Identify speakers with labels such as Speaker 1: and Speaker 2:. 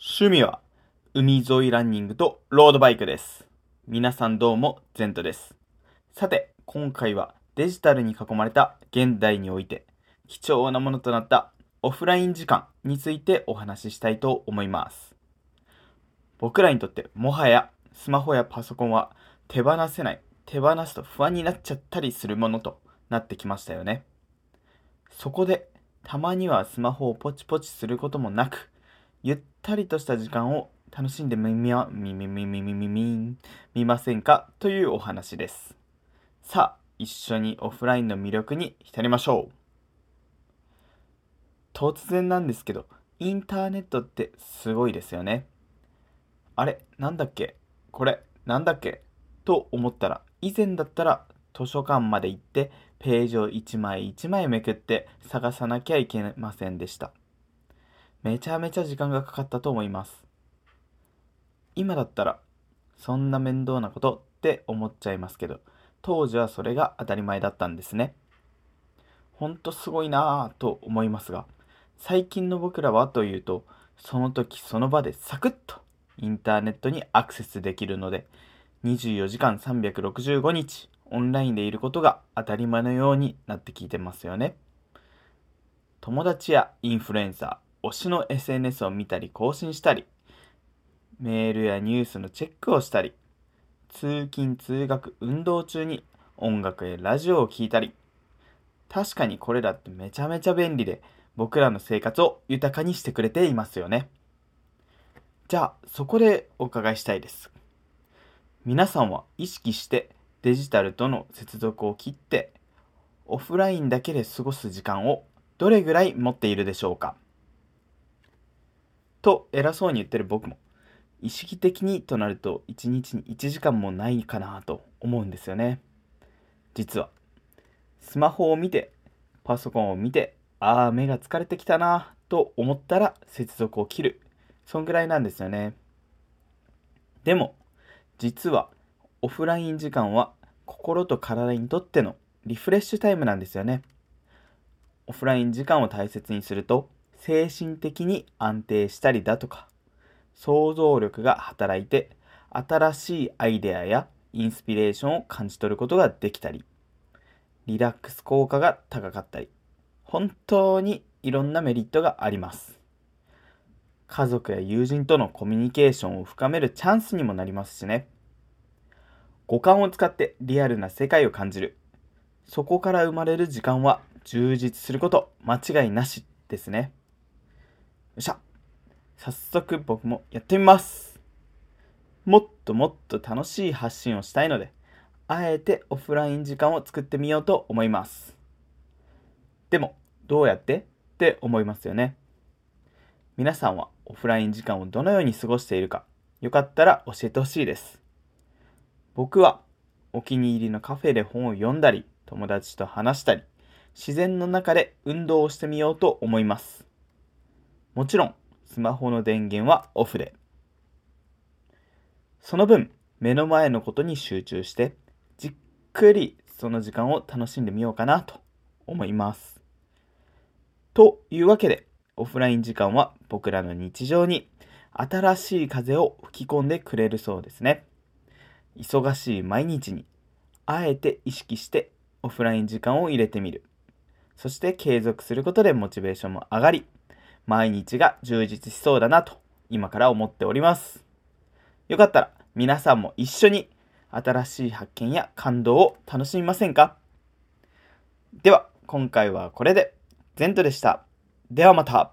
Speaker 1: 趣味は海沿いランニングとロードバイクです。皆さんどうも、ゼントです。さて、今回はデジタルに囲まれた現代において貴重なものとなったオフライン時間についてお話ししたいと思います。僕らにとってもはやスマホやパソコンは手放せない、手放すと不安になっちゃったりするものとなってきましたよね。そこでたまにはスマホをポチポチすることもなく、ゆったりとした時間を楽しんでみみやみみみみみみみ見ませんかというお話です。さあ、一緒にオフラインの魅力に浸りましょう。突然なんですけど、インターネットってすごいですよね。あれ、なんだっけこれ、なんだっけと思ったら、以前だったら図書館まで行ってページを一枚一枚めくって探さなきゃいけませんでした。めちゃめちゃ時間がかかったと思います。今だったら、そんな面倒なことって思っちゃいますけど、当時はそれが当たり前だったんですね。ほんとすごいなぁと思いますが、最近の僕らはというと、その時その場でサクッとインターネットにアクセスできるので、24時間365日オンラインでいることが当たり前のようになってきてますよね。友達やインフルエンサー、推しの SNS を見たり更新したり、メールやニュースのチェックをしたり、通勤通学運動中に音楽やラジオを聴いたり、確かにこれらってめちゃめちゃ便利で僕らの生活を豊かにしてくれていますよね。じゃあそこでお伺いしたいです。皆さんは意識してデジタルとの接続を切ってオフラインだけで過ごす時間をどれぐらい持っているでしょうか？と偉そうに言ってる僕も。意識的にとなると1日に1時間もないかなと思うんですよね。実は。スマホを見てパソコンを見てああ目が疲れてきたなと思ったら接続を切る。そんぐらいなんですよね。でも実はオフライン時間は心と体にとってのリフレッシュタイムなんですよね。オフライン時間を大切にすると精神的に安定したりだとか想像力が働いて新しいアイデアやインスピレーションを感じ取ることができたりリラックス効果が高かったり本当にいろんなメリットがあります。家族や友人とのコミュニケーションを深めるチャンスにもなりますしね。五感を使ってリアルな世界を感じる。そこから生まれる時間は充実すること間違いなしですね。っしゃ。早速僕もやってみます。もっともっと楽しい発信をしたいのであえてオフライン時間を作ってみようと思います。でもどうやって？って思いますよね。皆さんはオフライン時間をどのように過ごしているかよかったら教えてほしいです。僕はお気に入りのカフェで本を読んだり友達と話したり自然の中で運動をしてみようと思います。もちろんスマホの電源はオフで。その分目の前のことに集中してじっくりその時間を楽しんでみようかなと思います。というわけでオフライン時間は僕らの日常に新しい風を吹き込んでくれるそうですね。忙しい毎日にあえて意識してオフライン時間を入れてみる。そして継続することでモチベーションも上がり毎日が充実しそうだなと今から思っております。よかったら皆さんも一緒に新しい発見や感動を楽しみませんか？では今回はこれでゼントでした。ではまた。